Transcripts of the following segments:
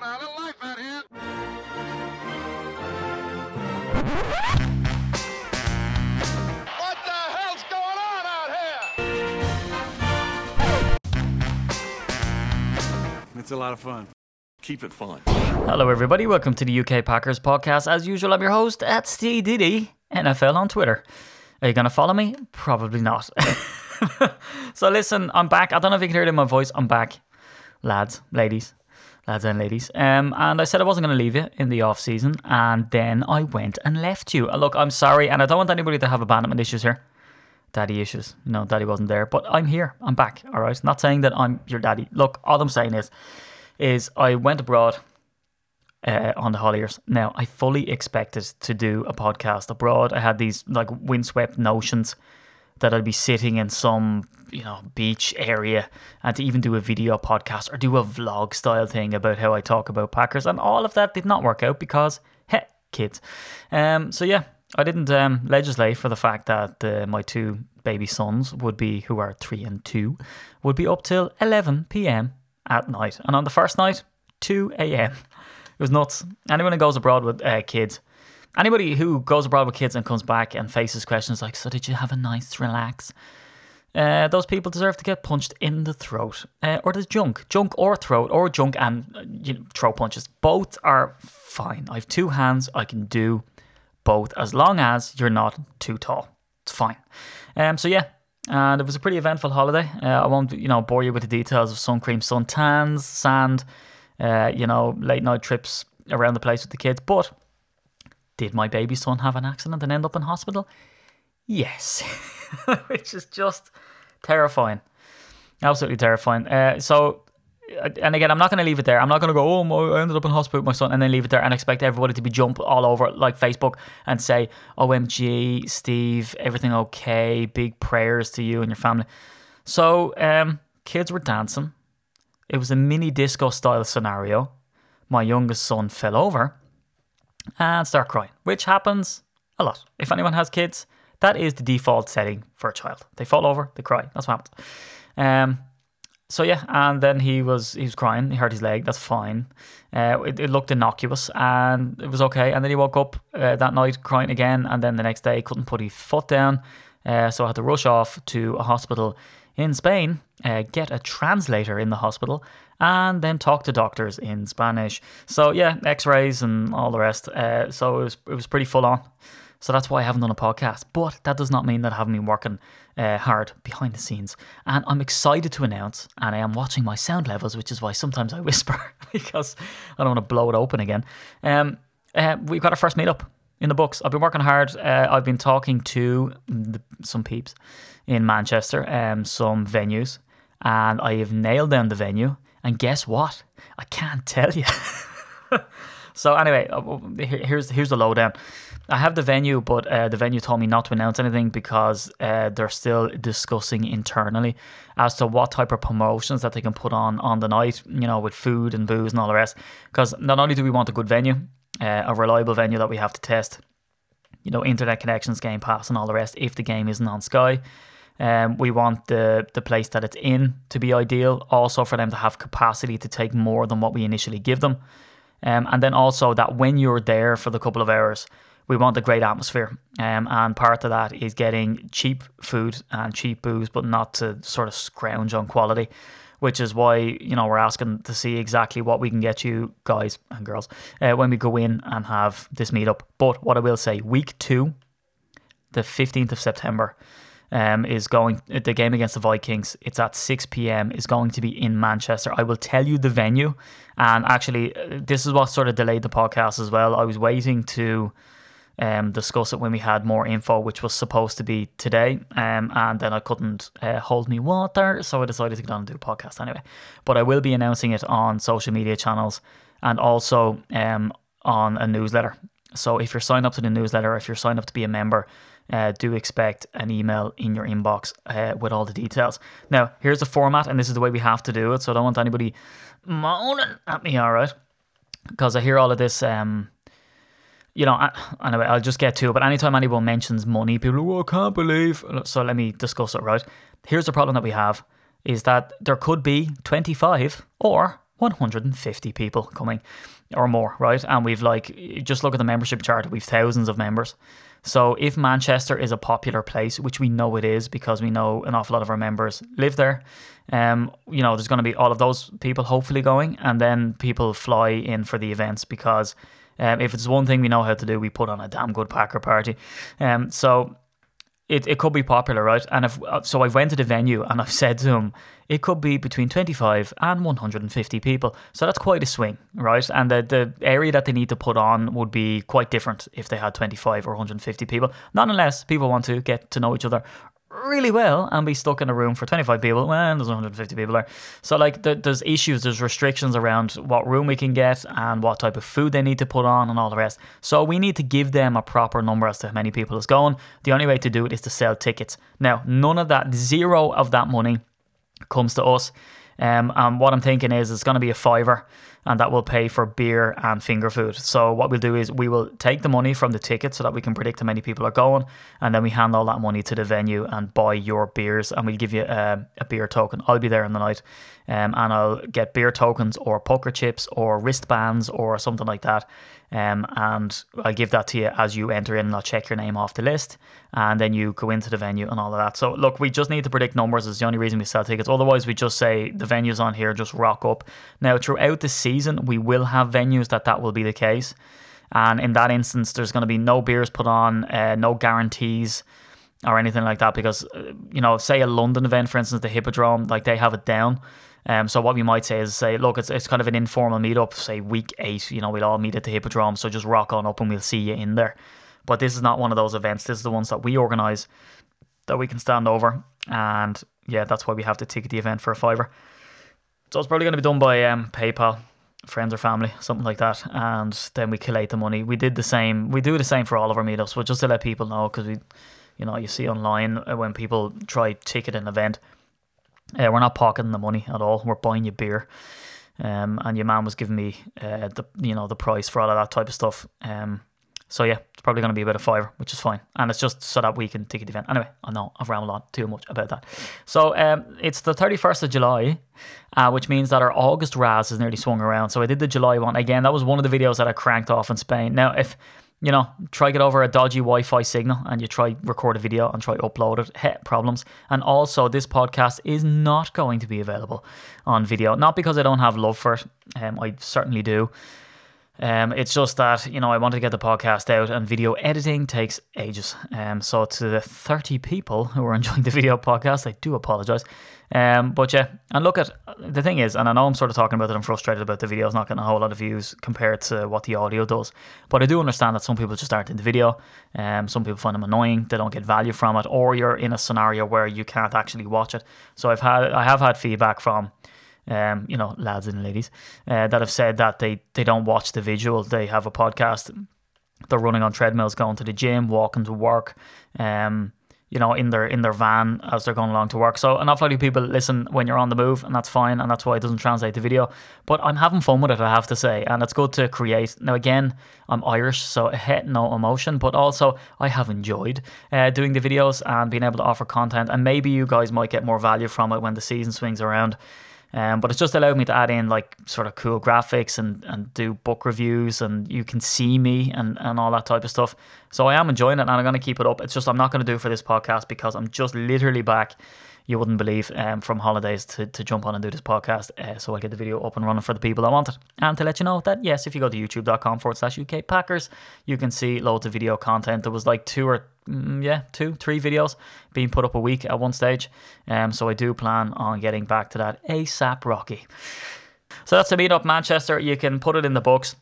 go. A little life out here. What the hell's going on out here? It's a lot of fun. Keep it fun. Hello, everybody. Welcome to the UK Packers podcast. As usual, I'm your host at Steve Diddy NFL on Twitter. Are you going to follow me? Probably not. so, listen, I'm back. I don't know if you can hear it in my voice. I'm back, lads, ladies, lads and ladies. Um, and I said I wasn't going to leave you in the off season, and then I went and left you. Uh, Look, I'm sorry, and I don't want anybody to have abandonment issues here. Daddy issues. No, daddy wasn't there, but I'm here. I'm back. All right. Not saying that I'm your daddy. Look, all I'm saying is, is I went abroad uh, on the holidays. Now, I fully expected to do a podcast abroad. I had these like windswept notions that I'd be sitting in some, you know, beach area and to even do a video podcast or do a vlog style thing about how I talk about Packers. And all of that did not work out because, heh, kids. Um, so, yeah, I didn't um, legislate for the fact that uh, my two baby sons would be, who are three and two, would be up till 11 p.m. at night. And on the first night, 2 a.m. It was nuts. Anyone who goes abroad with uh, kids, anybody who goes abroad with kids and comes back and faces questions like, "So did you have a nice relax?" Uh, those people deserve to get punched in the throat, uh, or the junk, junk or throat, or junk and uh, you know, throat punches. Both are fine. I have two hands. I can do both as long as you're not too tall. It's fine. Um, so yeah, and it was a pretty eventful holiday. Uh, I won't, you know, bore you with the details of sun cream, sun tans, sand, uh, you know, late night trips around the place with the kids. But did my baby son have an accident and end up in hospital? Yes, which is just terrifying, absolutely terrifying. Uh, so. uh, And again, I'm not going to leave it there. I'm not going to go, oh, I ended up in hospital with my son, and then leave it there and expect everybody to be jump all over like Facebook and say, OMG, Steve, everything okay? Big prayers to you and your family. So, um, kids were dancing. It was a mini disco style scenario. My youngest son fell over and start crying, which happens a lot. If anyone has kids, that is the default setting for a child. They fall over, they cry. That's what happens. Um, so yeah, and then he was he was crying. He hurt his leg. That's fine. Uh, it, it looked innocuous, and it was okay. And then he woke up uh, that night crying again, and then the next day couldn't put his foot down. Uh, so I had to rush off to a hospital in Spain, uh, get a translator in the hospital, and then talk to doctors in Spanish. So yeah, X-rays and all the rest. Uh, so it was it was pretty full on. So that's why I haven't done a podcast. But that does not mean that I haven't been working uh, hard behind the scenes. And I'm excited to announce, and I am watching my sound levels, which is why sometimes I whisper because I don't want to blow it open again. Um, uh, we've got our first meetup in the books. I've been working hard. Uh, I've been talking to the, some peeps in Manchester, um, some venues, and I have nailed down the venue. And guess what? I can't tell you. so anyway, uh, here's here's the lowdown. I have the venue, but uh, the venue told me not to announce anything because uh, they're still discussing internally as to what type of promotions that they can put on on the night. You know, with food and booze and all the rest. Because not only do we want a good venue, uh, a reliable venue that we have to test, you know, internet connections, Game Pass, and all the rest. If the game isn't on Sky, um, we want the the place that it's in to be ideal. Also, for them to have capacity to take more than what we initially give them, um, and then also that when you're there for the couple of hours, we want a great atmosphere. Um, and part of that is getting cheap food and cheap booze, but not to sort of scrounge on quality. Which is why you know we're asking to see exactly what we can get you guys and girls uh, when we go in and have this meetup. But what I will say, week two, the 15th of September um, is going the game against the Vikings. It's at 6 p.m. is going to be in Manchester. I will tell you the venue, and actually, uh, this is what sort of delayed the podcast as well. I was waiting to um, discuss it when we had more info, which was supposed to be today, um, and then I couldn't uh, hold me water, so I decided to get on and do a podcast anyway. But I will be announcing it on social media channels and also um, on a newsletter. So if you're signed up to the newsletter, if you're signed up to be a member, uh, do expect an email in your inbox uh, with all the details. Now, here's the format, and this is the way we have to do it. So I don't want anybody moaning at me, all right? Because I hear all of this. Um, you know, anyway, I'll just get to it. But anytime anyone mentions money, people are, oh, I can't believe. So let me discuss it, right? Here's the problem that we have is that there could be 25 or 150 people coming or more, right? And we've like, just look at the membership chart, we've thousands of members. So if Manchester is a popular place, which we know it is because we know an awful lot of our members live there, um, you know, there's going to be all of those people hopefully going, and then people fly in for the events because um, if it's one thing we know how to do, we put on a damn good Packer party. Um, so it, it could be popular, right? And if uh, so, I went to the venue and I've said to him, it could be between 25 and 150 people. So that's quite a swing, right? And the, the area that they need to put on would be quite different if they had 25 or 150 people. Not unless people want to get to know each other really well and be stuck in a room for 25 people when there's 150 people there. So, like, there's issues, there's restrictions around what room we can get and what type of food they need to put on and all the rest. So, we need to give them a proper number as to how many people is going. The only way to do it is to sell tickets. Now, none of that, zero of that money comes to us. Um, and what I'm thinking is it's going to be a fiver and that will pay for beer and finger food. So what we'll do is we will take the money from the ticket so that we can predict how many people are going, and then we hand all that money to the venue and buy your beers, and we'll give you a, a beer token. I'll be there in the night, um, and I'll get beer tokens or poker chips or wristbands or something like that. Um, and I'll give that to you as you enter in, and I'll check your name off the list, and then you go into the venue and all of that. So look, we just need to predict numbers. Is the only reason we sell tickets. Otherwise, we just say the venue's on here, just rock up. Now, throughout the season, we will have venues that that will be the case, and in that instance, there's going to be no beers put on, uh, no guarantees or anything like that, because uh, you know, say a London event, for instance, the Hippodrome, like they have it down. Um, so what we might say is say, look, it's, it's kind of an informal meetup. Say week eight, you know, we'll all meet at the Hippodrome. So just rock on up and we'll see you in there. But this is not one of those events. This is the ones that we organise that we can stand over. And yeah, that's why we have to ticket the event for a fiver. So it's probably going to be done by um, PayPal, friends or family, something like that. And then we collate the money. We did the same. We do the same for all of our meetups, but just to let people know, because we, you know, you see online when people try ticket an event uh, we're not pocketing the money at all. We're buying you beer. Um, and your man was giving me uh, the you know the price for all of that type of stuff. Um, so yeah, it's probably going to be about a fiver, which is fine, and it's just so that we can take the event. Anyway, I know I've rambled on too much about that. So um, it's the thirty first of July, uh, which means that our August Raz is nearly swung around. So I did the July one again. That was one of the videos that I cranked off in Spain. Now if you know, try get over a dodgy Wi-Fi signal and you try record a video and try upload it. Heh, problems. And also, this podcast is not going to be available on video. Not because I don't have love for it. Um, I certainly do. Um, it's just that you know I wanted to get the podcast out, and video editing takes ages. Um, so to the thirty people who are enjoying the video podcast, I do apologize. Um, but yeah, and look at the thing is, and I know I'm sort of talking about it. I'm frustrated about the videos not getting a whole lot of views compared to what the audio does. But I do understand that some people just aren't in the video. Um, some people find them annoying. They don't get value from it, or you're in a scenario where you can't actually watch it. So I've had I have had feedback from um, you know, lads and ladies, uh, that have said that they, they don't watch the visual. They have a podcast. They're running on treadmills, going to the gym, walking to work, um, you know, in their in their van as they're going along to work. So an awful lot of people listen when you're on the move, and that's fine, and that's why it doesn't translate the video. But I'm having fun with it, I have to say, and it's good to create. Now again, I'm Irish, so hit no emotion, but also I have enjoyed uh, doing the videos and being able to offer content, and maybe you guys might get more value from it when the season swings around. Um, but it's just allowed me to add in like sort of cool graphics and, and do book reviews and you can see me and, and all that type of stuff. So I am enjoying it and I'm going to keep it up. It's just I'm not going to do for this podcast because I'm just literally back you wouldn't believe um, from holidays to, to jump on and do this podcast. Uh, so I'll get the video up and running for the people that want it. And to let you know that, yes, if you go to youtube.com forward slash UK Packers, you can see loads of video content. There was like two or, yeah, two, three videos being put up a week at one stage. Um, so I do plan on getting back to that ASAP Rocky. So that's a meet up Manchester. You can put it in the books.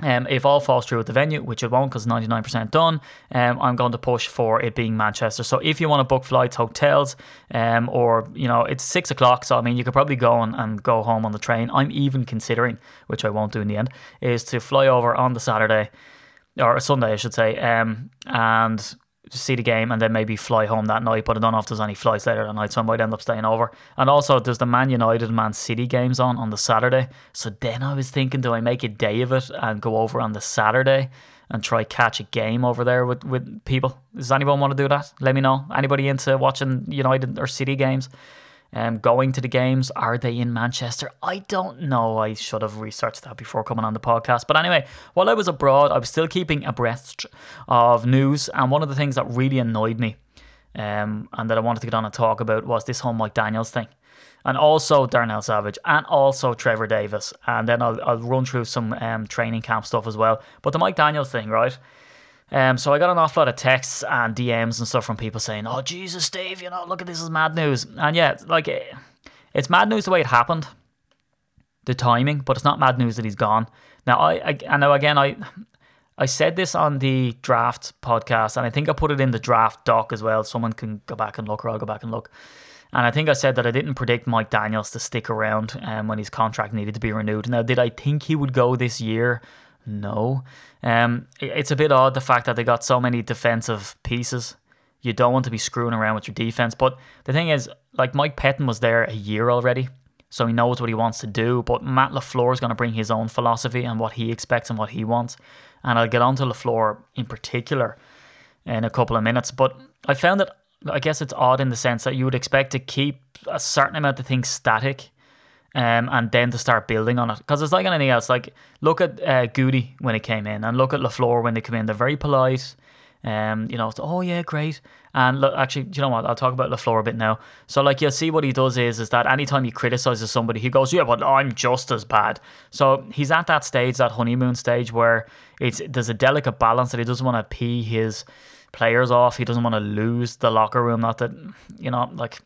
Um, if all falls through at the venue, which it won't because 99% done, um, I'm going to push for it being Manchester. So if you want to book flights, hotels, um, or, you know, it's six o'clock, so I mean, you could probably go on and go home on the train. I'm even considering, which I won't do in the end, is to fly over on the Saturday, or Sunday, I should say, um, and see the game and then maybe fly home that night. But I don't know if there's any flights later that night, so I might end up staying over. And also, there's the Man United and Man City games on on the Saturday. So then I was thinking, do I make a day of it and go over on the Saturday and try catch a game over there with, with people? Does anyone want to do that? Let me know. Anybody into watching United or City games? Um, going to the games. Are they in Manchester? I don't know. I should have researched that before coming on the podcast. But anyway, while I was abroad, I was still keeping abreast of news. And one of the things that really annoyed me um, and that I wanted to get on and talk about was this whole Mike Daniels thing. And also Darnell Savage, and also Trevor Davis. And then I'll, I'll run through some um, training camp stuff as well. But the Mike Daniels thing, right? Um, so I got an awful lot of texts and DMs and stuff from people saying, "Oh Jesus, Steve, you know, look at this is mad news." And yeah, like it's mad news the way it happened, the timing, but it's not mad news that he's gone. Now I, I, I know again I, I said this on the draft podcast, and I think I put it in the draft doc as well. Someone can go back and look, or I'll go back and look. And I think I said that I didn't predict Mike Daniels to stick around um, when his contract needed to be renewed. Now, did I think he would go this year? No. Um, it's a bit odd the fact that they got so many defensive pieces. You don't want to be screwing around with your defense. But the thing is, like Mike Pettine was there a year already, so he knows what he wants to do. But Matt LaFleur is going to bring his own philosophy and what he expects and what he wants. And I'll get on to LaFleur in particular in a couple of minutes. But I found that I guess it's odd in the sense that you would expect to keep a certain amount of things static um, and then to start building on it. Because it's like anything else. Like look at uh, Goody when he came in, and look at Lafleur when they come in. They're very polite. Um, you know, oh yeah, great. And look, actually, you know what? I'll talk about Lafleur a bit now. So like, you'll see what he does is is that anytime he criticizes somebody, he goes, yeah, but I'm just as bad. So he's at that stage, that honeymoon stage, where it's there's a delicate balance that he doesn't want to pee his players off. He doesn't want to lose the locker room. Not that you know, like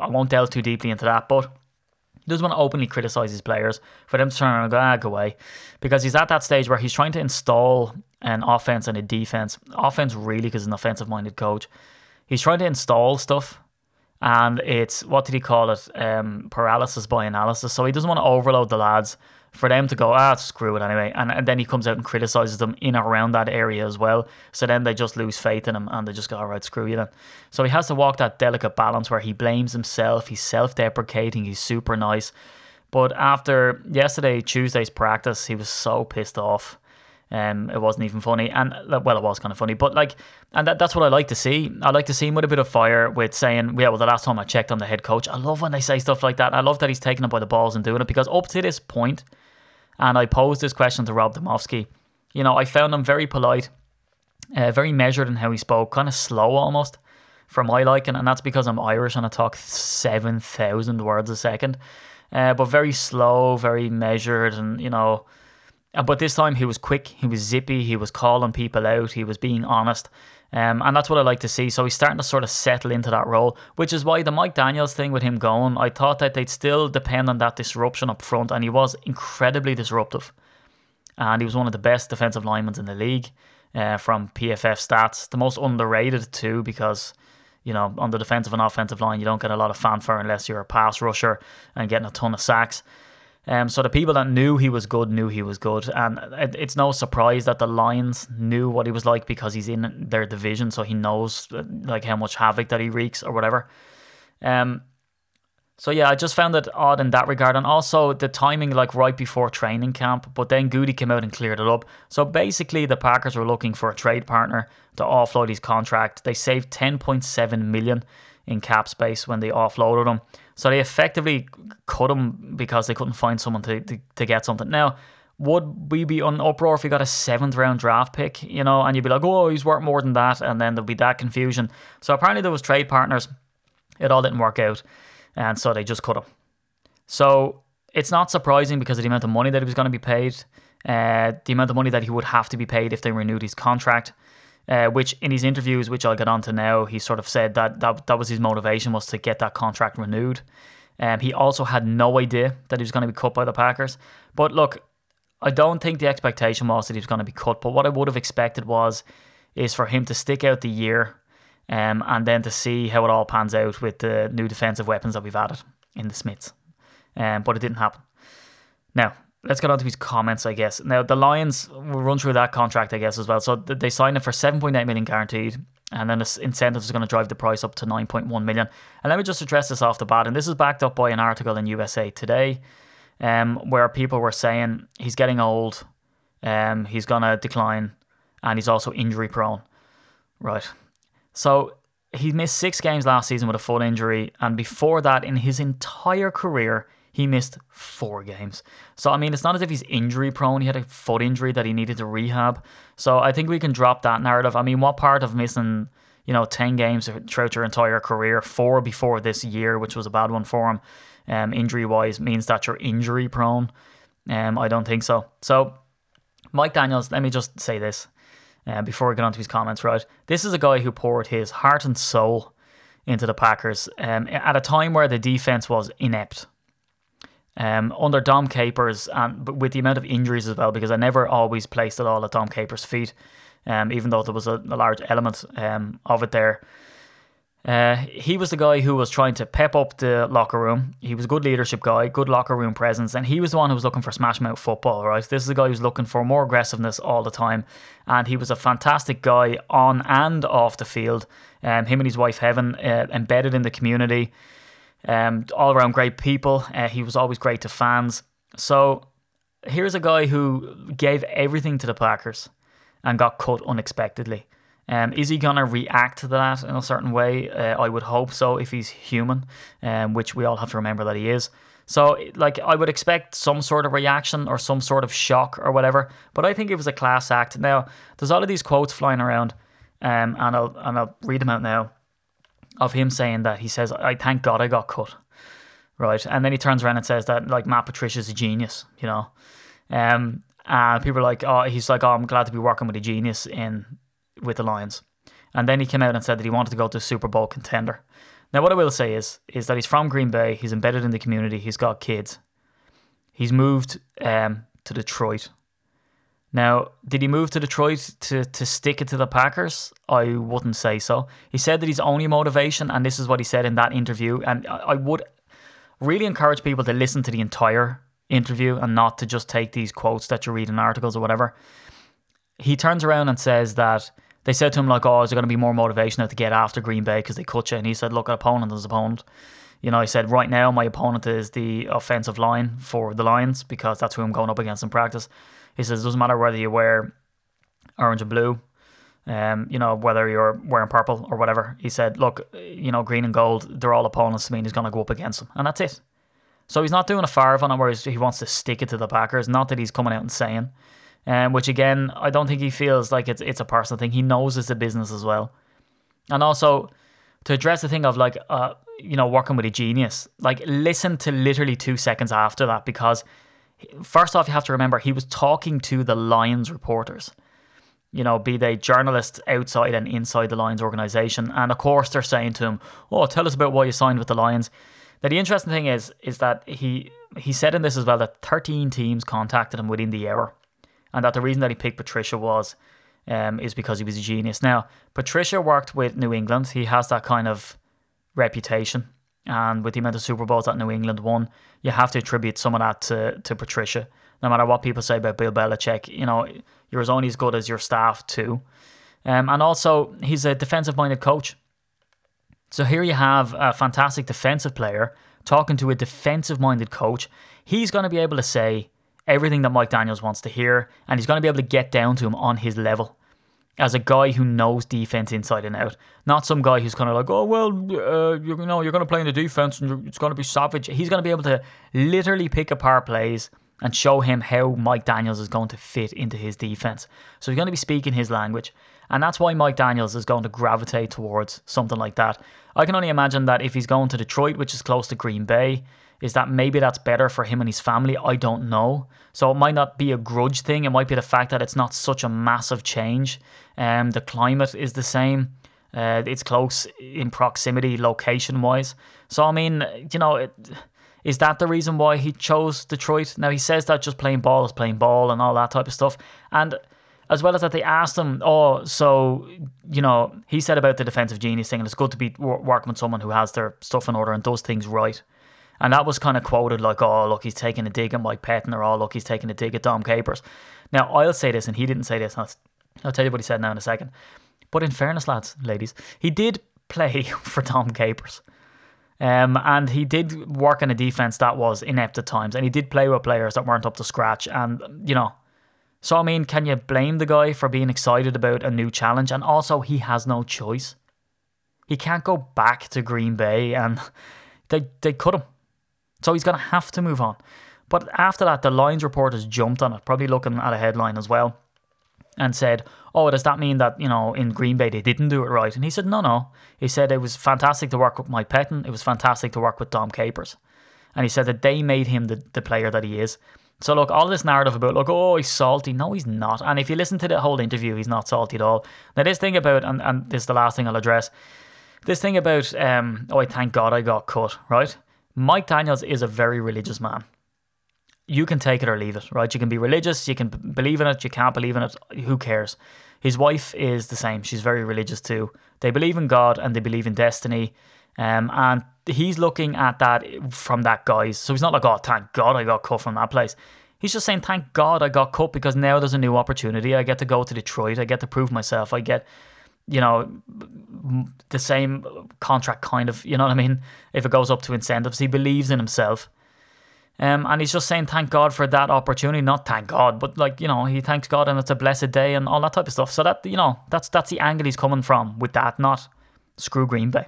I won't delve too deeply into that, but he doesn't want to openly criticize his players for them to turn around and go, ah, go away. Because he's at that stage where he's trying to install an offense and a defense. Offense, really, because he's an offensive minded coach. He's trying to install stuff. And it's, what did he call it? Um, paralysis by analysis. So he doesn't want to overload the lads for them to go, ah, screw it anyway. And, and then he comes out and criticizes them in around that area as well. So then they just lose faith in him and they just go, all right, screw you then. So he has to walk that delicate balance where he blames himself, he's self deprecating, he's super nice. But after yesterday, Tuesday's practice, he was so pissed off. Um, it wasn't even funny, and well, it was kind of funny, but like, and that, that's what I like to see. I like to see him with a bit of fire, with saying, "Yeah, well, the last time I checked, on the head coach." I love when they say stuff like that. I love that he's taking it by the balls and doing it because up to this point, and I posed this question to Rob Demovsky. You know, I found him very polite, uh, very measured in how he spoke, kind of slow almost for my liking, and that's because I'm Irish and I talk 7,000 words a second. Uh, but very slow, very measured, and you know. Uh, but this time he was quick, he was zippy, he was calling people out, he was being honest. Um, and that's what I like to see. So he's starting to sort of settle into that role, which is why the Mike Daniels thing with him going, I thought that they'd still depend on that disruption up front, and he was incredibly disruptive. And he was one of the best defensive linemen in the league uh, from PFF stats, the most underrated too, because you know on the defensive and offensive line you don't get a lot of fanfare unless you're a pass rusher and getting a ton of sacks. Um, so the people that knew he was good knew he was good, and it, it's no surprise that the Lions knew what he was like because he's in their division, so he knows uh, like how much havoc that he wreaks or whatever. Um, so yeah, I just found it odd in that regard, and also the timing, like right before training camp. But then Goody came out and cleared it up. So basically, the Packers were looking for a trade partner to offload his contract. They saved ten point seven million in cap space when they offloaded him. So they effectively cut him because they couldn't find someone to, to, to get something. Now, would we be on uproar if we got a seventh round draft pick, you know, and you'd be like, oh, he's worth more than that, and then there'd be that confusion. So apparently there was trade partners. It all didn't work out, and so they just cut him. So it's not surprising because of the amount of money that he was going to be paid, uh, the amount of money that he would have to be paid if they renewed his contract. Uh, which in his interviews, which I'll get on to now, he sort of said that, that that was his motivation was to get that contract renewed. Um, he also had no idea that he was going to be cut by the Packers. But look, I don't think the expectation was that he was going to be cut. But what I would have expected was is for him to stick out the year, um, and then to see how it all pans out with the new defensive weapons that we've added in the Smiths. Um, but it didn't happen. Now, let's get on to his comments, I guess. Now, the Lions will run through that contract, I guess, as well. So they signed it for 7.8 million guaranteed, and then the incentives is going to drive the price up to 9.1 million. And let me just address this off the bat. And this is backed up by an article in USA Today, um, where people were saying he's getting old, um, he's going to decline, and he's also injury prone. Right. So he missed six games last season with a foot injury, and before that, in his entire career, he missed four games. So I mean, it's not as if he's injury prone. He had a foot injury that he needed to rehab. So I think we can drop that narrative. I mean, what part of missing you know ten games throughout your entire career, four before this year, which was a bad one for him, um, injury wise, means that you're injury prone? Um, I don't think so. So Mike Daniels, let me just say this uh, before we get on to his comments, right? This is a guy who poured his heart and soul into the Packers um, at a time where the defense was inept. Um, under Dom Capers, and with the amount of injuries as well, because I never always placed it all at Dom Capers' feet, um, even though there was a, a large element um, of it there. Uh, he was the guy who was trying to pep up the locker room. He was a good leadership guy, good locker room presence, and he was the one who was looking for smash mouth football, right? This is a guy who's looking for more aggressiveness all the time, and he was a fantastic guy on and off the field. Um, him and his wife Heaven uh, embedded in the community, um, all around great people. Uh, he was always great to fans. So here's a guy who gave everything to the Packers and got cut unexpectedly. Um, is he going to react to that in a certain way? Uh, I would hope so if he's human, um, which we all have to remember that he is. So, like, I would expect some sort of reaction or some sort of shock or whatever. But I think it was a class act. Now, there's all of these quotes flying around, um, and I'll and I'll read them out now, of him saying that he says, "I thank God I got cut," right? And then he turns around and says that like Matt Patricia's a genius, you know. Um, and people are like, "Oh, he's like, oh, I'm glad to be working with a genius in with the Lions. And then he came out and said that he wanted to go to a Super Bowl contender. Now, what I will say is, is that he's from Green Bay. He's embedded in the community. He's got kids. He's moved um, to Detroit. Now, did he move to Detroit to, to stick it to the Packers? I wouldn't say so. He said that his only motivation, and this is what he said in that interview, and I would really encourage people to listen to the entire interview and not to just take these quotes that you read in articles or whatever. He turns around and says that they said to him like, "Oh, is there going to be more motivation to get after Green Bay because they cut you?" And he said, "Look, an opponent is opponent." You know, he said, "Right now, my opponent is the offensive line for the Lions because that's who I'm going up against in practice." He says, "It doesn't matter whether you wear orange and blue, um, you know, whether you're wearing purple or whatever." He said, "Look, you know, green and gold, they're all opponents to me. And he's going to go up against them, and that's it." So he's not doing a Favre on it where he wants to stick it to the Packers. Not that he's coming out and saying um, which again, I don't think he feels like it's it's a personal thing. He knows it's a business as well, and also to address the thing of like uh, you know working with a genius, like listen to literally two seconds after that because first off, you have to remember he was talking to the Lions reporters. You know, be they journalists outside and inside the Lions organization, and of course they're saying to him, "Oh, tell us about why you signed with the Lions." Now, the interesting thing is, is that he he said in this as well that 13 teams contacted him within the hour and that the reason that he picked Patricia was um, is because he was a genius. Now, Patricia worked with New England. He has that kind of reputation. And with the amount of Super Bowls that New England won, you have to attribute some of that to, to Patricia. No matter what people say about Bill Belichick, you know, you're as only as good as your staff, too. Um, and also, he's a defensive minded coach. So here you have a fantastic defensive player talking to a defensive minded coach. He's going to be able to say, everything that Mike Daniels wants to hear, and he's going to be able to get down to him on his level as a guy who knows defense inside and out. Not some guy who's kind of like, oh well, uh, you know, you're going to play in the defense and it's going to be savage. He's going to be able to literally pick apart plays and show him how Mike Daniels is going to fit into his defense. So he's going to be speaking his language. And that's why Mike Daniels is going to gravitate towards something like that. I can only imagine that if he's going to Detroit, which is close to Green Bay, is that maybe that's better for him and his family. I don't know. So it might not be a grudge thing. It might be the fact that it's not such a massive change. Um, the climate is the same. Uh, it's close in proximity, location wise. So I mean, you know, it, is that the reason why he chose Detroit? Now he says that just playing ball is playing ball and all that type of stuff. And as well as that, they asked him, "Oh, so you know," he said about the defensive genius thing, and it's good to be working with someone who has their stuff in order and does things right. And that was kind of quoted like, oh, look, he's taking a dig at Mike Pettine, or oh, look, he's taking a dig at Dom Capers. Now, I'll say this, and he didn't say this. I'll, I'll tell you what he said now in a second. But in fairness, lads, ladies, he did play for Dom Capers. Um, and he did work in a defense that was inept at times, and he did play with players that weren't up to scratch. And you know, so I mean, can you blame the guy for being excited about a new challenge? And also, he has no choice. He can't go back to Green Bay and they they cut him. So he's going to have to move on. But after that, the Lions reporters jumped on it, probably looking at a headline as well, and said, Oh, does that mean that, you know, in Green Bay they didn't do it right? And he said, No, no. He said it was fantastic to work with Mike Pettine. It was fantastic to work with Dom Capers. And he said that they made him the, the player that he is. So look, all this narrative about look, oh, he's salty. No, he's not. And if you listen to the whole interview, he's not salty at all. Now this thing about, and, and this is the last thing I'll address, this thing about, um, oh, I thank God I got cut, right? Mike Daniels is a very religious man. You can take it or leave it, right? You can be religious, you can believe in it, you can't believe in it. Who cares? His wife is the same. She's very religious too. They believe in God and they believe in destiny. Um, and he's looking at that from that guy's. So he's not like, oh, thank God I got cut from that place. He's just saying, thank God I got cut because now there's a new opportunity. I get to go to Detroit. I get to prove myself. I get, you know, the same contract kind of, you know what I mean? If it goes up to incentives, he believes in himself. Um, and he's just saying thank God for that opportunity. Not thank God, but like you know, he thanks God and it's a blessed day and all that type of stuff. So that you know, that's that's the angle he's coming from with that, not screw Green Bay.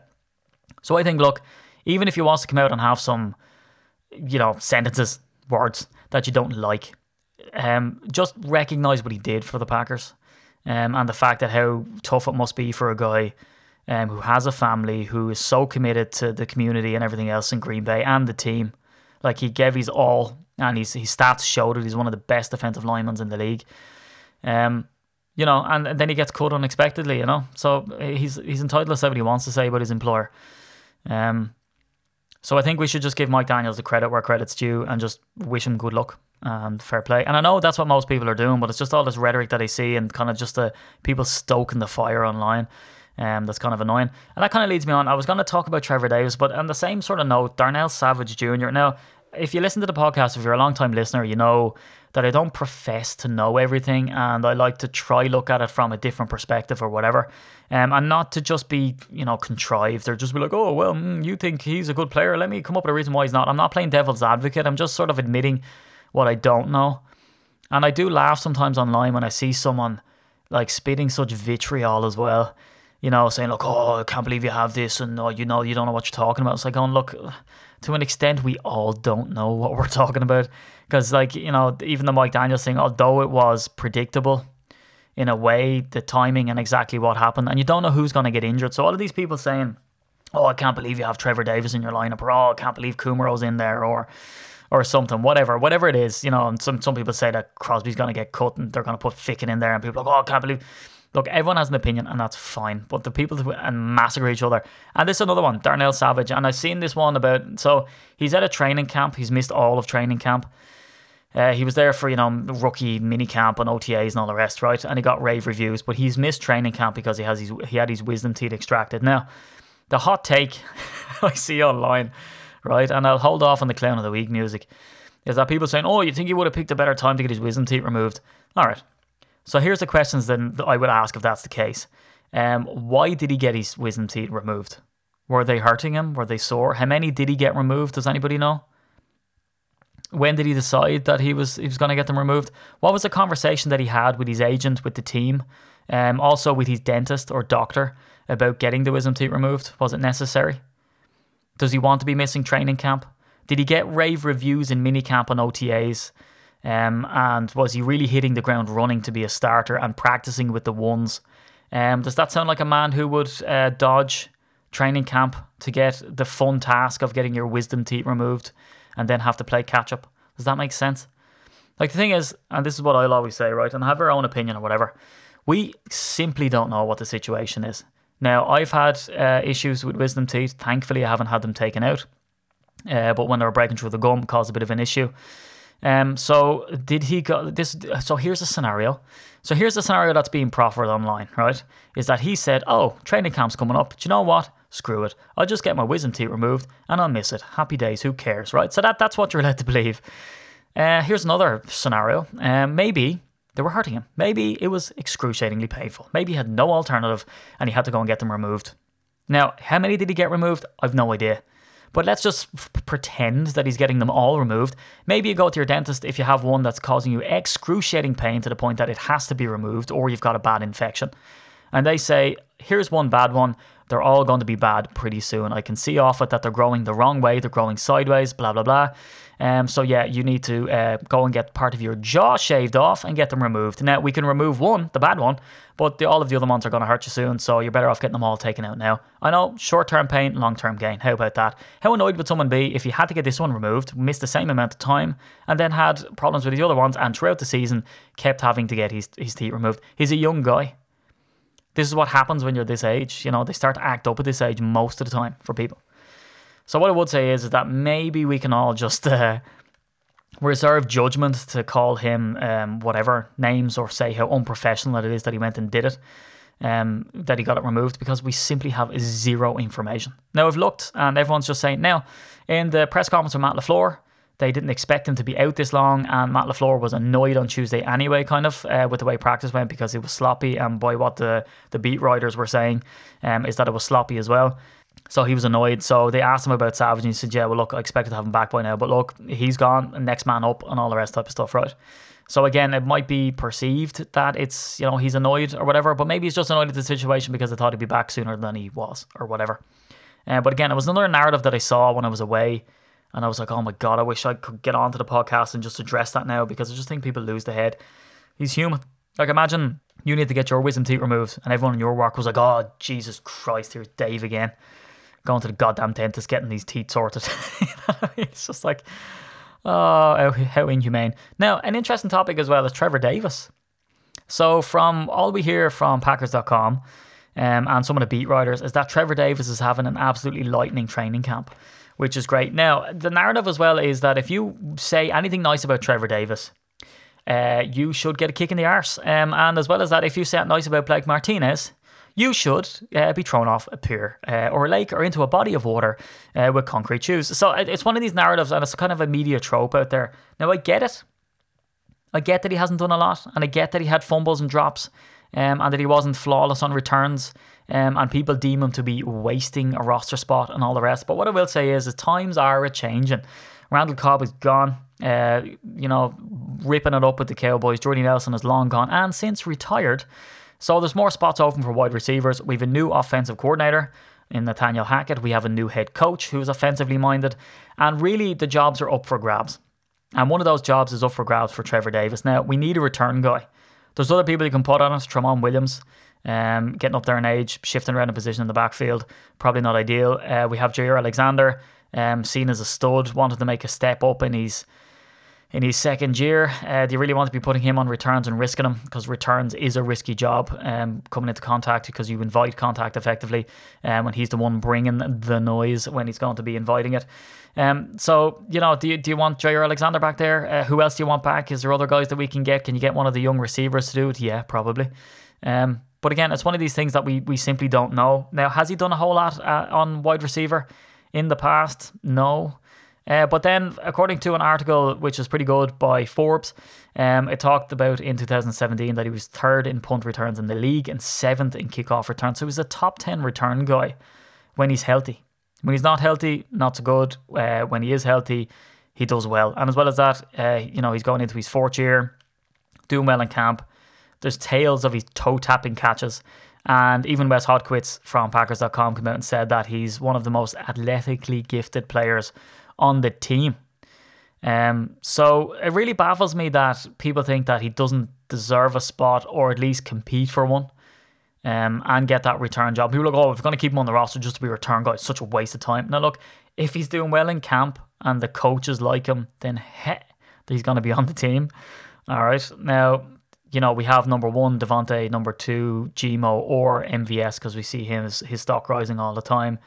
So I think, look, even if he wants to come out and have some, you know, sentences, words that you don't like, um, just recognize what he did for the Packers, um, and the fact that how tough it must be for a guy. Um, who has a family, who is so committed to the community and everything else in Green Bay and the team. Like he gave his all, and his his stats showed it. He's one of the best defensive linemen in the league. Um, you know, and then he gets cut unexpectedly. You know, so he's he's entitled to say what he wants to say about his employer. Um, so I think we should just give Mike Daniels the credit where credit's due and just wish him good luck and fair play. And I know that's what most people are doing, but it's just all this rhetoric that I see and kind of just the people stoking the fire online. Um, that's kind of annoying. And that kind of leads me on. I was going to talk about Trevor Davis, but on the same sort of note, Darnell Savage Jr. Now, if you listen to the podcast, if you're a long time listener, you know that I don't profess to know everything and I like to try look at it from a different perspective or whatever. Um, and not to just be, you know, contrived or just be like, oh, well, mm, you think he's a good player. Let me come up with a reason why he's not. I'm not playing devil's advocate. I'm just sort of admitting what I don't know. And I do laugh sometimes online when I see someone like spitting such vitriol as well. You know, saying, look, oh, I can't believe you have this. And, oh, you know, you don't know what you're talking about. It's like, "Oh, look, to an extent, we all don't know what we're talking about. Because, like, you know, even the Mike Daniels thing, although it was predictable in a way, the timing and exactly what happened, and you don't know who's going to get injured. So, all of these people saying, oh, I can't believe you have Trevor Davis in your lineup, or oh, I can't believe Kumerow's in there, or or something, whatever, whatever it is, you know. And some some people say that Crosby's going to get cut and they're going to put Ficken in there, and people are like, oh, I can't believe. Look, everyone has an opinion, and that's fine. But the people who and massacre each other, and this is another one, Darnell Savage, and I've seen this one about. So he's at a training camp. He's missed all of training camp. Uh, he was there for you know rookie mini camp and OTAs and all the rest, right? And he got rave reviews, but he's missed training camp because he has his he had his wisdom teeth extracted. Now, the hot take I see online, right? And I'll hold off on the clown of the week music. Is that people saying, "Oh, you think he would have picked a better time to get his wisdom teeth removed?" All right, so here's the questions then that I would ask if that's the case. Um, why did he get his wisdom teeth removed? Were they hurting him? Were they sore? How many did he get removed? Does anybody know? When did he decide that he was he was going to get them removed? What was the conversation that he had with his agent, with the team, um, also with his dentist or doctor about getting the wisdom teeth removed? Was it necessary? Does he want to be missing training camp? Did he get rave reviews in minicamp and OTAs? Um, and was he really hitting the ground running to be a starter and practicing with the ones? Um, does that sound like a man who would uh, dodge training camp to get the fun task of getting your wisdom teeth removed and then have to play catch up? Does that make sense? Like the thing is, and this is what I'll always say, right? And have our own opinion or whatever. We simply don't know what the situation is. Now, I've had uh, issues with wisdom teeth. Thankfully, I haven't had them taken out. Uh, but when they were breaking through the gum, caused a bit of an issue. Um, so did he go this? So here's a scenario. So here's the scenario that's being proffered online, right? Is that he said, "Oh, training camp's coming up. Do you know what? Screw it. I'll just get my wisdom teeth removed and I'll miss it. Happy days. Who cares, right? So that that's what you're led to believe. Uh, here's another scenario. Um, maybe they were hurting him. Maybe it was excruciatingly painful. Maybe he had no alternative and he had to go and get them removed. Now, how many did he get removed? I've no idea. But let's just f- pretend that he's getting them all removed. Maybe you go to your dentist if you have one that's causing you excruciating pain to the point that it has to be removed or you've got a bad infection. And they say, here's one bad one. They're all going to be bad pretty soon. I can see off it that they're growing the wrong way, they're growing sideways, blah, blah, blah. Um, so, yeah, you need to uh, go and get part of your jaw shaved off and get them removed. Now, we can remove one, the bad one, but the, all of the other ones are going to hurt you soon, so you're better off getting them all taken out now. I know, short term pain, long term gain. How about that? How annoyed would someone be if you had to get this one removed, missed the same amount of time, and then had problems with the other ones, and throughout the season kept having to get his, his teeth removed? He's a young guy. This is what happens when you're this age. You know, they start to act up at this age most of the time for people. So what I would say is, is that maybe we can all just uh, reserve judgment to call him um, whatever names or say how unprofessional it is that he went and did it, um, that he got it removed because we simply have zero information. Now I've looked and everyone's just saying now in the press conference with Matt LaFleur, they didn't expect him to be out this long, and Matt LaFleur was annoyed on Tuesday anyway, kind of, uh, with the way practice went because it was sloppy. And by what the, the beat writers were saying, um, is that it was sloppy as well. So he was annoyed. So they asked him about Savage, and he said, "Yeah, well, look, I expected to have him back by now, but look, he's gone, next man up, and all the rest type of stuff, right?" So again, it might be perceived that it's you know he's annoyed or whatever, but maybe he's just annoyed at the situation because they thought he'd be back sooner than he was or whatever. Uh, but again, it was another narrative that I saw when I was away, and I was like, "Oh my god, I wish I could get onto the podcast and just address that now because I just think people lose their head." He's human. Like imagine you need to get your wisdom teeth removed, and everyone in your work was like, "Oh Jesus Christ, here's Dave again." going to the goddamn dentist, getting these teeth sorted. it's just like, oh, how, how inhumane. Now, an interesting topic as well is Trevor Davis. So, from all we hear from Packers.com um, and some of the beat writers, is that Trevor Davis is having an absolutely lightning training camp, which is great. Now, the narrative as well is that if you say anything nice about Trevor Davis, uh, you should get a kick in the arse. Um, and as well as that, if you say nice about Blake Martinez, you should uh, be thrown off a pier uh, or a lake or into a body of water uh, with concrete shoes. So it's one of these narratives, and it's kind of a media trope out there. Now, I get it. I get that he hasn't done a lot, and I get that he had fumbles and drops, um, and that he wasn't flawless on returns, um, and people deem him to be wasting a roster spot and all the rest. But what I will say is, the times are a changing. Randall Cobb is gone. Uh, you know, ripping it up with the Cowboys. Jordy Nelson is long gone and since retired. So there's more spots open for wide receivers. We have a new offensive coordinator in Nathaniel Hackett. We have a new head coach who's offensively minded. And really, the jobs are up for grabs. And one of those jobs is up for grabs for Trevor Davis. Now, we need a return guy. There's other people you can put on us. Tramon Williams, um, getting up there in age, shifting around a position in the backfield, probably not ideal. Uh, we have Jaire Alexander, um, seen as a stud, wanted to make a step up, and he's in his second year. Uh, do you really want to be putting him on returns and risking him? Because returns is a risky job um, coming into contact because you invite contact effectively um, when he's the one bringing the noise when he's going to be inviting it. Um, so, you know, do you, do you want Jaire Alexander back there? Uh, who else do you want back? Is there other guys that we can get? Can you get one of the young receivers to do it? Yeah, probably. Um, but again, it's one of these things that we, we simply don't know. Now, has he done a whole lot uh, on wide receiver in the past? No. Uh, but then, according to an article which is pretty good by Forbes, um, it talked about in 2017 that he was third in punt returns in the league and seventh in kickoff returns. So he's a top 10 return guy when he's healthy. When he's not healthy, not so good. Uh, when he is healthy, he does well. And as well as that, uh, you know, he's going into his fourth year, doing well in camp. There's tales of his toe tapping catches. And even Wes Hodkiewicz from Packers.com came out and said that he's one of the most athletically gifted players on the team. Um, so it really baffles me that people think that he doesn't deserve a spot or at least compete for one. Um, and get that return job. People are like, oh, we're going to keep him on the roster just to be a return guy, it's such a waste of time. Now, look, if he's doing well in camp and the coaches like him, then he, he's going to be on the team. All right. Now, you know, we have number one, Davante, number two, Gmo, or MVS, because we see his, his stock rising all the time.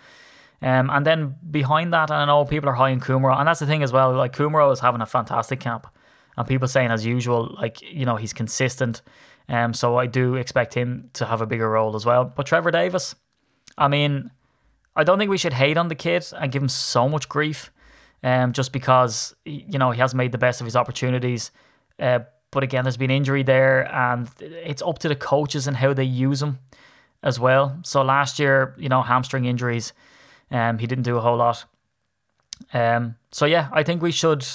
Um, and then behind that, I know people are high in Kumerow, and that's the thing as well. Like Kumerow is having a fantastic camp, and people saying as usual, like you know he's consistent. Um, so I do expect him to have a bigger role as well. But Trevor Davis, I mean, I don't think we should hate on the kid and give him so much grief, um, just because you know he has made the best of his opportunities. Uh, but again, there's been injury there, and it's up to the coaches and how they use him as well. So last year, you know, hamstring injuries um, he didn't do a whole lot. Um, so yeah, I think we should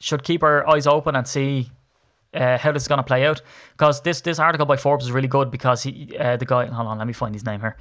should keep our eyes open and see uh, how this is going to play out. Because this this article by Forbes is really good because he uh, the guy hold on let me find his name here.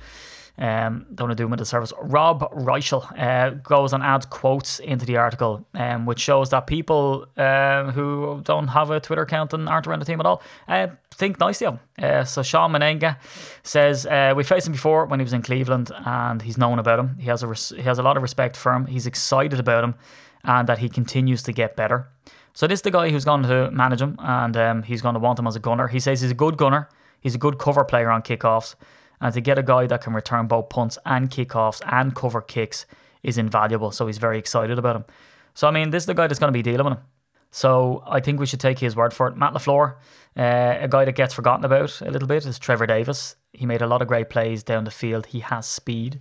Um, don't want to do him a disservice. Rob Reischel uh, goes and adds quotes into the article, um, which shows that people uh, who don't have a Twitter account and aren't around the team at all uh, think nicely of him. Uh, so Shawn Mennenga says uh, we faced him before when he was in Cleveland, and he's known about him. He has a res- he has a lot of respect for him. He's excited about him, and that he continues to get better. So this is the guy who's going to manage him, and um, he's going to want him as a gunner. He says he's a good gunner. He's a good cover player on kickoffs, and to get a guy that can return both punts and kickoffs and cover kicks is invaluable. So he's very excited about him. So I mean, this is the guy that's going to be dealing with him. So I think we should take his word for it. Matt LaFleur, uh, a guy that gets forgotten about a little bit, is Trevor Davis. He made a lot of great plays down the field. He has speed.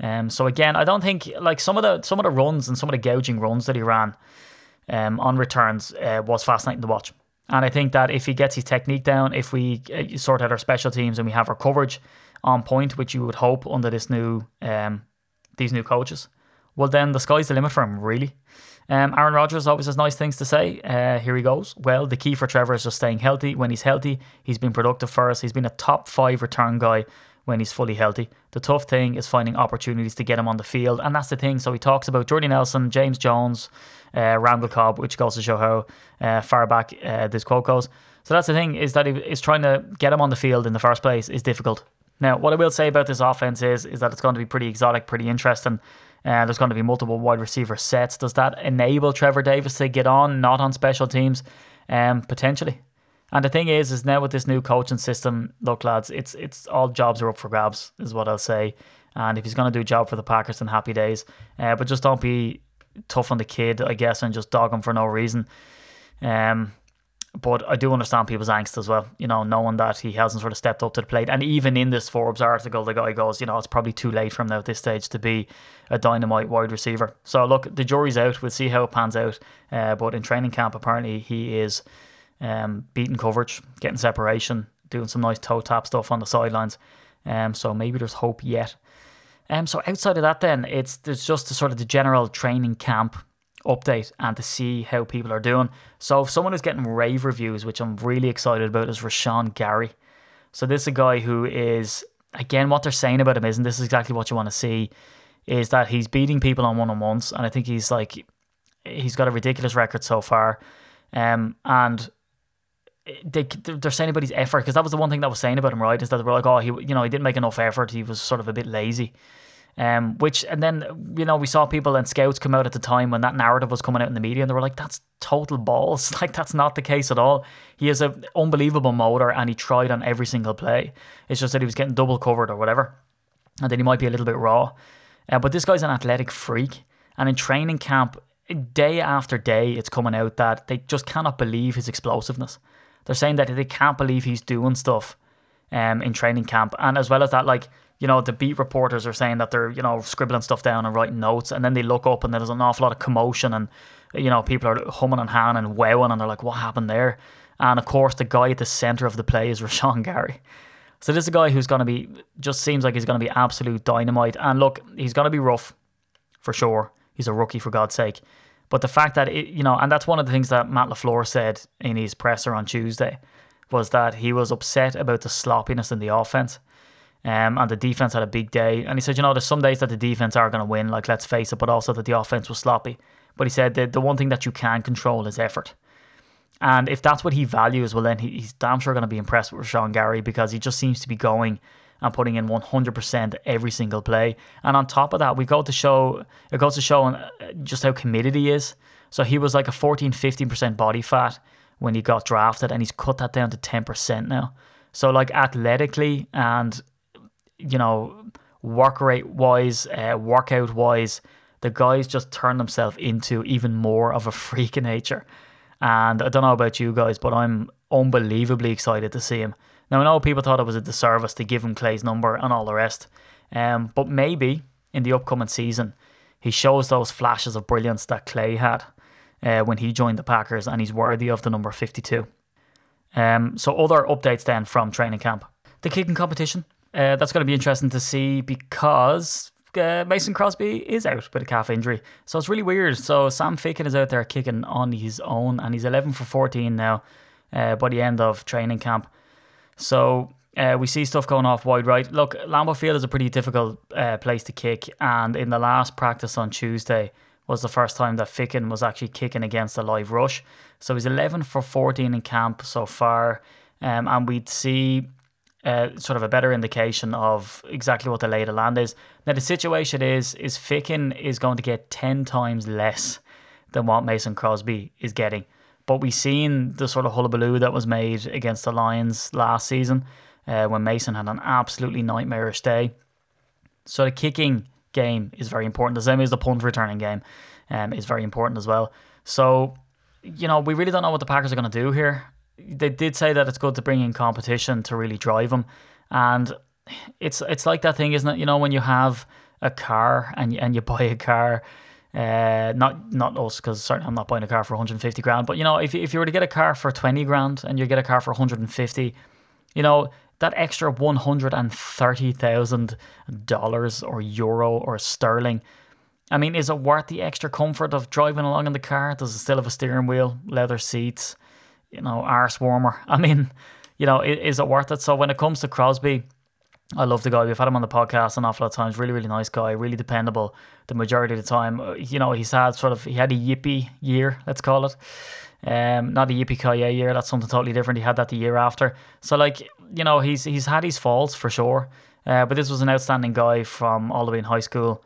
Um, so again, I don't think like some of the some of the runs and some of the gouging runs that he ran um, on returns uh, was fascinating to watch. And I think that if he gets his technique down, if we uh, sort out our special teams and we have our coverage on point, which you would hope under this new um, these new coaches, well then the sky's the limit for him, really. Um, Aaron Rodgers always has nice things to say. Uh, here he goes. Well, the key for Trevor is just staying healthy. When he's healthy, he's been productive for us. He's been a top five return guy when he's fully healthy. The tough thing is finding opportunities to get him on the field, and that's the thing. So he talks about Jordy Nelson, James Jones, uh, Randall Cobb, which goes to show how uh, far back uh, this quote goes. So that's the thing is that is trying to get him on the field in the first place is difficult. Now, what I will say about this offense is is that it's going to be pretty exotic, pretty interesting. Uh, there's going to be multiple wide receiver sets. Does that enable Trevor Davis to get on, not on special teams? Um, potentially. And the thing is, is now with this new coaching system, look, lads, it's it's all jobs are up for grabs, is what I'll say. And if he's going to do a job for the Packers, then happy days. Uh, but just don't be tough on the kid, I guess, and just dog him for no reason. Um, but I do understand people's angst as well, you know, knowing that he hasn't sort of stepped up to the plate. And even in this Forbes article, the guy goes, you know, it's probably too late for him now at this stage to be a dynamite wide receiver. So look, the jury's out. We'll see how it pans out. Uh, but in training camp, apparently he is um, beating coverage, getting separation, doing some nice toe tap stuff on the sidelines. Um, so maybe there's hope yet. Um, so outside of that, then it's there's just the sort of the general training camp update and to see how people are doing. So if someone is getting rave reviews, which I'm really excited about, is Rashan Gary. So this is a guy who is again what they're saying about him isn't this is exactly what you want to see, is that he's beating people on one on ones, and I think he's like he's got a ridiculous record so far. Um, and they they're saying about his effort because that was the one thing that was saying about him, right? Is that they were like, oh, he you know he didn't make enough effort. He was sort of a bit lazy. Um, which and then you know we saw people and scouts come out at the time when that narrative was coming out in the media, and they were like, "That's total balls." Like that's not the case at all. He has an unbelievable motor, and he tried on every single play. It's just that he was getting double covered or whatever, and then he might be a little bit raw. Uh, but this guy's an athletic freak, and in training camp, day after day, it's coming out that they just cannot believe his explosiveness. They're saying that they can't believe he's doing stuff um, in training camp, and as well as that, like you know, the beat reporters are saying that they're, you know, scribbling stuff down and writing notes, and then they look up and there's an awful lot of commotion, and, you know, people are humming and hawing and wowing, and they're like, what happened there? And of course, the guy at the centre of the play is Rashan Gary. So this is a guy who's going to be, just seems like he's going to be absolute dynamite. And look, he's going to be rough, for sure. He's a rookie, for God's sake. But the fact that, it, you know, and that's one of the things that Matt LaFleur said in his presser on Tuesday, was that he was upset about the sloppiness in the offense. Um, and the defense had a big day. And he said, you know, there's some days that the defense are going to win, like let's face it, but also that the offense was sloppy. But he said that the one thing that you can control is effort. And if that's what he values, well, then he's damn sure going to be impressed with Sean Gary because he just seems to be going and putting in 100% every single play. And on top of that, we go to show it goes to show uh, just how committed he is. So he was like a 14, 15% body fat when he got drafted, and he's cut that down to 10% now. So like athletically and you know, work rate wise, uh, workout wise, the guys just turn themselves into even more of a freak in nature. And I don't know about you guys, but I'm unbelievably excited to see him. Now I know people thought it was a disservice to give him Clay's number and all the rest, um, but maybe in the upcoming season he shows those flashes of brilliance that Clay had uh, when he joined the Packers, and he's worthy of the number fifty-two. Um, so other updates then from training camp. The kicking competition uh, that's going to be interesting to see because uh, Mason Crosby is out with a calf injury. So it's really weird. So Sam Ficken is out there kicking on his own, and he's 11 for 14 now uh, by the end of training camp. So Uh, we see stuff going off wide right. Look, Lambeau Field is a pretty difficult uh, place to kick, and in the last practice on Tuesday was the first time that Ficken was actually kicking against a live rush. So he's 11 for 14 in camp so far, um, and we'd see uh, sort of a better indication of exactly what the lay of the land is. Now the situation is is Ficken is going to get 10 times less than what Mason Crosby is getting. But we've seen the sort of hullabaloo that was made against the Lions last season uh, when Mason had an absolutely nightmarish day. So the kicking game is very important. The same as the punt returning game um, is very important as well. So, you know, we really don't know what the Packers are going to do here. They did say that it's good to bring in competition to really drive them. And it's it's like that thing, isn't it? You know, when you have a car and, and you buy a car uh, not not us because certainly I'm not buying a car for 150 grand. But you know, if if you were to get a car for 20 grand and you get a car for 150, you know that extra 130 thousand dollars or euro or sterling. I mean, is it worth the extra comfort of driving along in the car? Does it still have a steering wheel, leather seats, you know, arse warmer? I mean, you know, is, is it worth it? So when it comes to Crosby, I love the guy. We've had him on the podcast an awful lot of times. Really, really nice guy. Really dependable the majority of the time. Uh, you know, he's had sort of he had a yippy year, let's call it. Um, not a yippee ki year. That's something totally different. He had that the year after. So like, you know, he's he's had his faults for sure. Uh, but this was an outstanding guy from all the way in high school,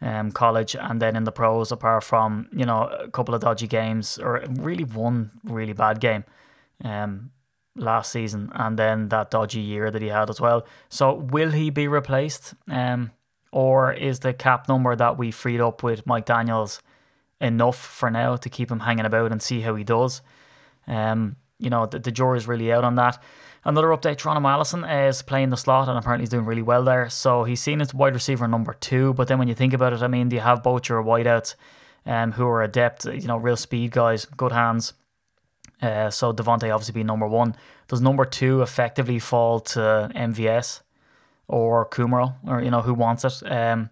um, college, and then in the pros. Apart from you know a couple of dodgy games or really one really bad game. Um, last season and then that dodgy year that he had as well. So will he be replaced? Um, or is the cap number that we freed up with Mike Daniels enough for now to keep him hanging about and see how he does? Um, you know, the, the jury's really out on that. Another update, Geronimo Allison is playing the slot and apparently he's doing really well there. So he's seen as wide receiver number two. But then when you think about it, I mean, do you have both your wideouts um, who are adept, you know, real speed guys, good hands, uh, so Davante obviously being number one. Does number two effectively fall to MVS or Kumerow or you know who wants it? Um,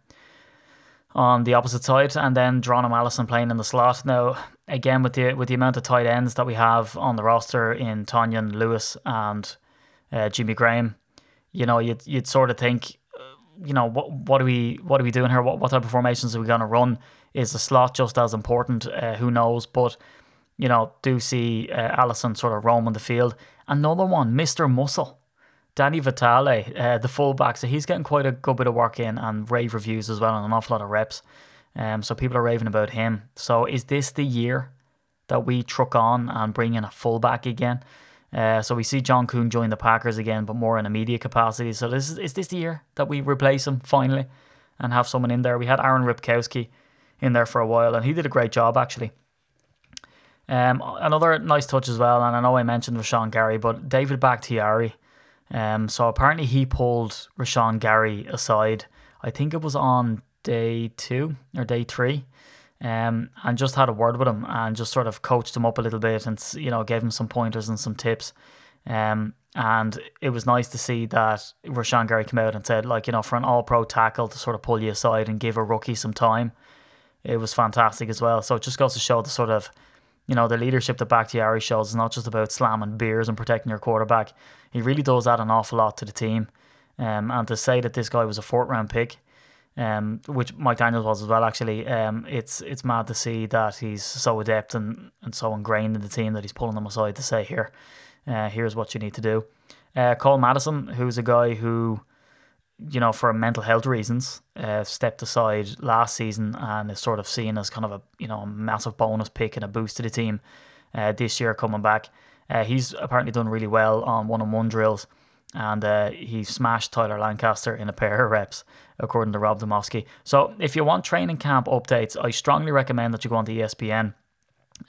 on the opposite side, and then Geronimo Allison playing in the slot. Now, again with the with the amount of tight ends that we have on the roster in Tonyan Lewis and uh, Jimmy Graham, you know you'd you'd sort of think, uh, you know what what are we what are we doing here? What what type of formations are we to run? Is the slot just as important? Uh, who knows? But you know, do see uh, Allison sort of roaming the field. Another one, Mr. Muscle, Danny Vitale, uh, the fullback. So he's getting quite a good bit of work in and rave reviews as well and an awful lot of reps. Um, so people are raving about him. So is this the year that we truck on and bring in a fullback again? Uh, so we see John Kuhn join the Packers again, but more in a media capacity. So this is, is this the year that we replace him finally and have someone in there? We had Aaron Ripkowski in there for a while, and he did a great job actually. Um, another nice touch as well, and I know I mentioned Rashan Gary, but David Bakhtiari. Um, so apparently he pulled Rashan Gary aside. I think it was on day two or day three, um, and just had a word with him and just sort of coached him up a little bit and you know gave him some pointers and some tips. Um, and it was nice to see that Rashan Gary came out and said, like, you know, for an all pro tackle to sort of pull you aside and give a rookie some time, it was fantastic as well. So it just goes to show the sort of you know, the leadership that Bakhtiari shows is not just about slamming beers and protecting your quarterback. He really does add an awful lot to the team. Um, and to say that this guy was a fourth round pick, um, which Mike Daniels was as well, actually, um, it's it's mad to see that he's so adept and, and so ingrained in the team that he's pulling them aside to say, here, uh, here's what you need to do. Uh, Cole Madison, who's a guy who you know, for mental health reasons, uh, stepped aside last season and is sort of seen as kind of a you know a massive bonus pick and a boost to the team uh, this year coming back. Uh, he's apparently done really well on one-on-one drills, and uh, he smashed Tyler Lancaster in a pair of reps, according to Rob Demovsky. So, if you want training camp updates, I strongly recommend that you go on to ESPN.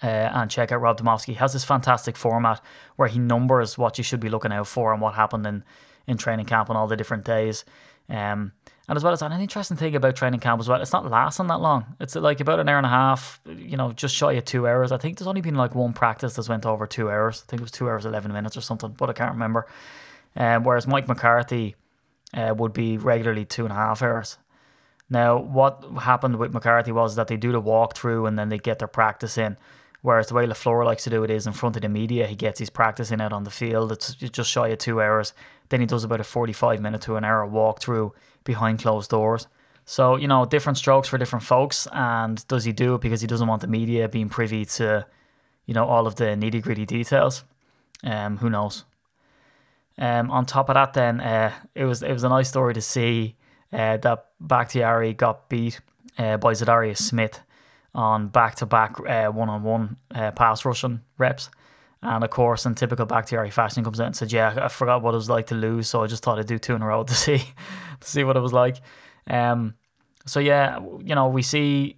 Uh, and check out Rob Demovsky. He has this fantastic format where he numbers what you should be looking out for and what happened in in training camp on all the different days. Um, and as well as that, an interesting thing about training camp as well, it's not lasting that long. It's like about an hour and a half, you know, just shy of two hours. I think there's only been like one practice that's went over two hours. I think it was two hours, 11 minutes or something, but I can't remember. Um, whereas Mike McCarthy uh, would be regularly two and a half hours. Now, what happened with McCarthy was that they do the walkthrough and then they get their practice in. Whereas the way LaFleur likes to do it is in front of the media, he gets his practice in out on the field. It's just shy of two hours. Then he does about a 45 minute to an hour walkthrough behind closed doors. So, you know, different strokes for different folks. And does he do it because he doesn't want the media being privy to, you know, all of the nitty gritty details? Um, who knows? Um, on top of that, then uh, it was it was a nice story to see uh, that Bakhtiari got beat uh, by Za'Darius Smith on back to back one on one pass rushing reps. And of course, in typical Bakhtiari fashion, comes out and said, "Yeah, I forgot what it was like to lose, so I just thought I'd do two in a row to see, to see what it was like." Um, so yeah, you know, we see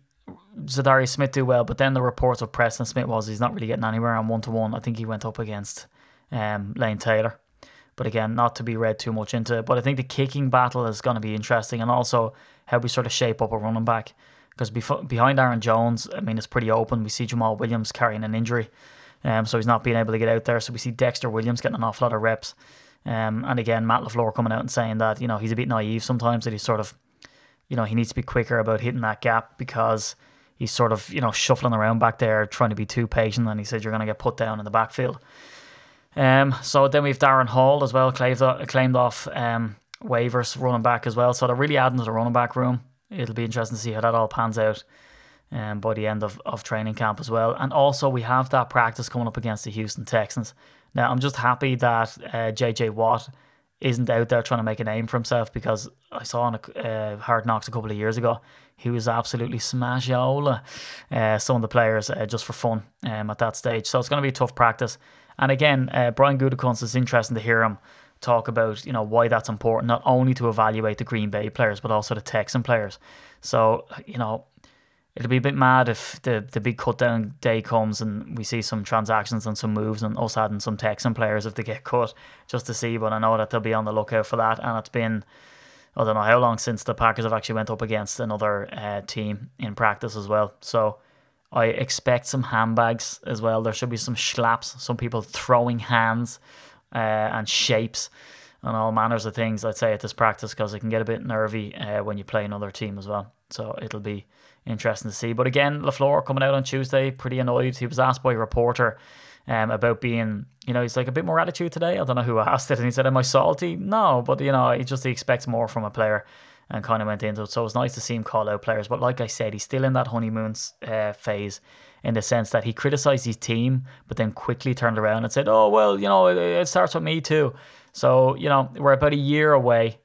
Za'Darius Smith do well, but then the reports of Preston Smith was he's not really getting anywhere on one to one. I think he went up against um, Lane Taylor, but again, not to be read too much into it. But I think the kicking battle is going to be interesting, and also how we sort of shape up a running back because bef- behind Aaron Jones, I mean, it's pretty open. We see Jamaal Williams carrying an injury, um, so he's not being able to get out there. So we see Dexter Williams getting an awful lot of reps. Um, and again, Matt LaFleur coming out and saying that, you know, he's a bit naive sometimes, that he's sort of you know, he needs to be quicker about hitting that gap because he's sort of, you know, shuffling around back there trying to be too patient. And he said, you're going to get put down in the backfield. Um, so then we've Darren Hall as well, claimed, claimed off um, waivers running back as well. So they're really adding to the running back room. It'll be interesting to see how that all pans out um, by the end of, of training camp as well. And also, we have that practice coming up against the Houston Texans. Now, I'm just happy that uh, JJ Watt isn't out there trying to make a name for himself because I saw on a, uh, Hard Knocks a couple of years ago he was absolutely smashiola uh, some of the players uh, just for fun um, at that stage. So it's going to be a tough practice. And again, uh, Brian Gutekunst is interesting to hear him talk about you know why that's important, not only to evaluate the Green Bay players but also the Texan players. So you know it'll be a bit mad if the, the big cut down day comes and we see some transactions and some moves and us adding some Texan players if they get cut just to see. But I know that they'll be on the lookout for that. And it's been, I don't know how long since the Packers have actually went up against another uh, team in practice as well. So I expect some handbags as well. There should be some slaps, some people throwing hands uh, and shapes and all manners of things, I'd say, at this practice because it can get a bit nervy uh, when you play another team as well. So it'll be interesting to see. But again, LaFleur coming out on Tuesday, pretty annoyed. He was asked by a reporter um, about being, you know, he's like a bit more attitude today. I don't know who asked it, and he said, "Am I salty?" No, but you know, he just he expects more from a player, and kind of went into it. So it was nice to see him call out players. But like I said, he's still in that honeymoon uh, phase. In the sense that he criticized his team, but then quickly turned around and said, "Oh well, you know, it, it starts with me too." So you know, we're about a year away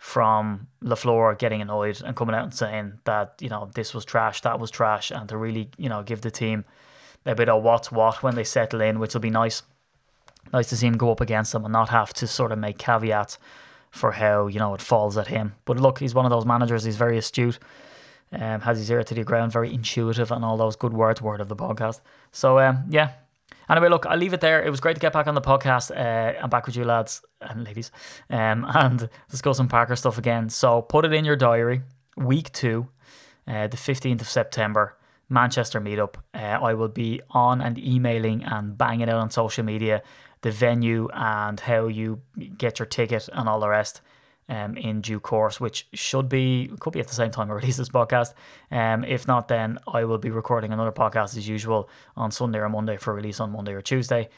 from LaFleur getting annoyed and coming out and saying that, you know, this was trash, that was trash, and to really, you know, give the team a bit of what's what when they settle in, which will be nice. Nice to see him go up against them and not have to sort of make caveats for how, you know, it falls at him. But look, he's one of those managers, he's very astute, um, has his ear to the ground, very intuitive, and all those good words, word of the podcast. So, um, yeah, Anyway, look, I'll leave it there. It was great to get back on the podcast. Uh, I'm back with you, lads and ladies, um, and discuss some Packer stuff again. So put it in your diary. Week two, uh, the 15th of September, Manchester meetup. Uh, I will be on and emailing and banging out on social media the venue and how you get your ticket and all the rest um, in due course, which should be could be at the same time I release this podcast. Um, if not, then I will be recording another podcast as usual on Sunday or Monday for release on Monday or Tuesday.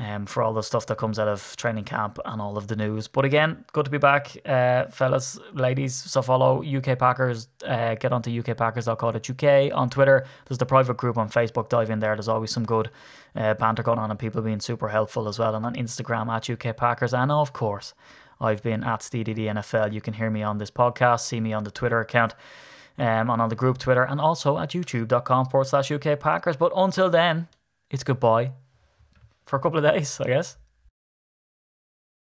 Um, for all the stuff that comes out of training camp and all of the news. But again, good to be back, uh, fellas, ladies. So follow UK Packers. Uh, get onto ukpackers.co.uk on Twitter. There's the private group on Facebook. Dive in there. There's always some good uh, banter going on and people being super helpful as well. And on Instagram at UK Packers. And of course, I've been at NFL. You can hear me on this podcast, see me on the Twitter account, um, and on the group Twitter, and also at youtube.com forward slash UK Packers. But until then, it's goodbye for a couple of days, I guess.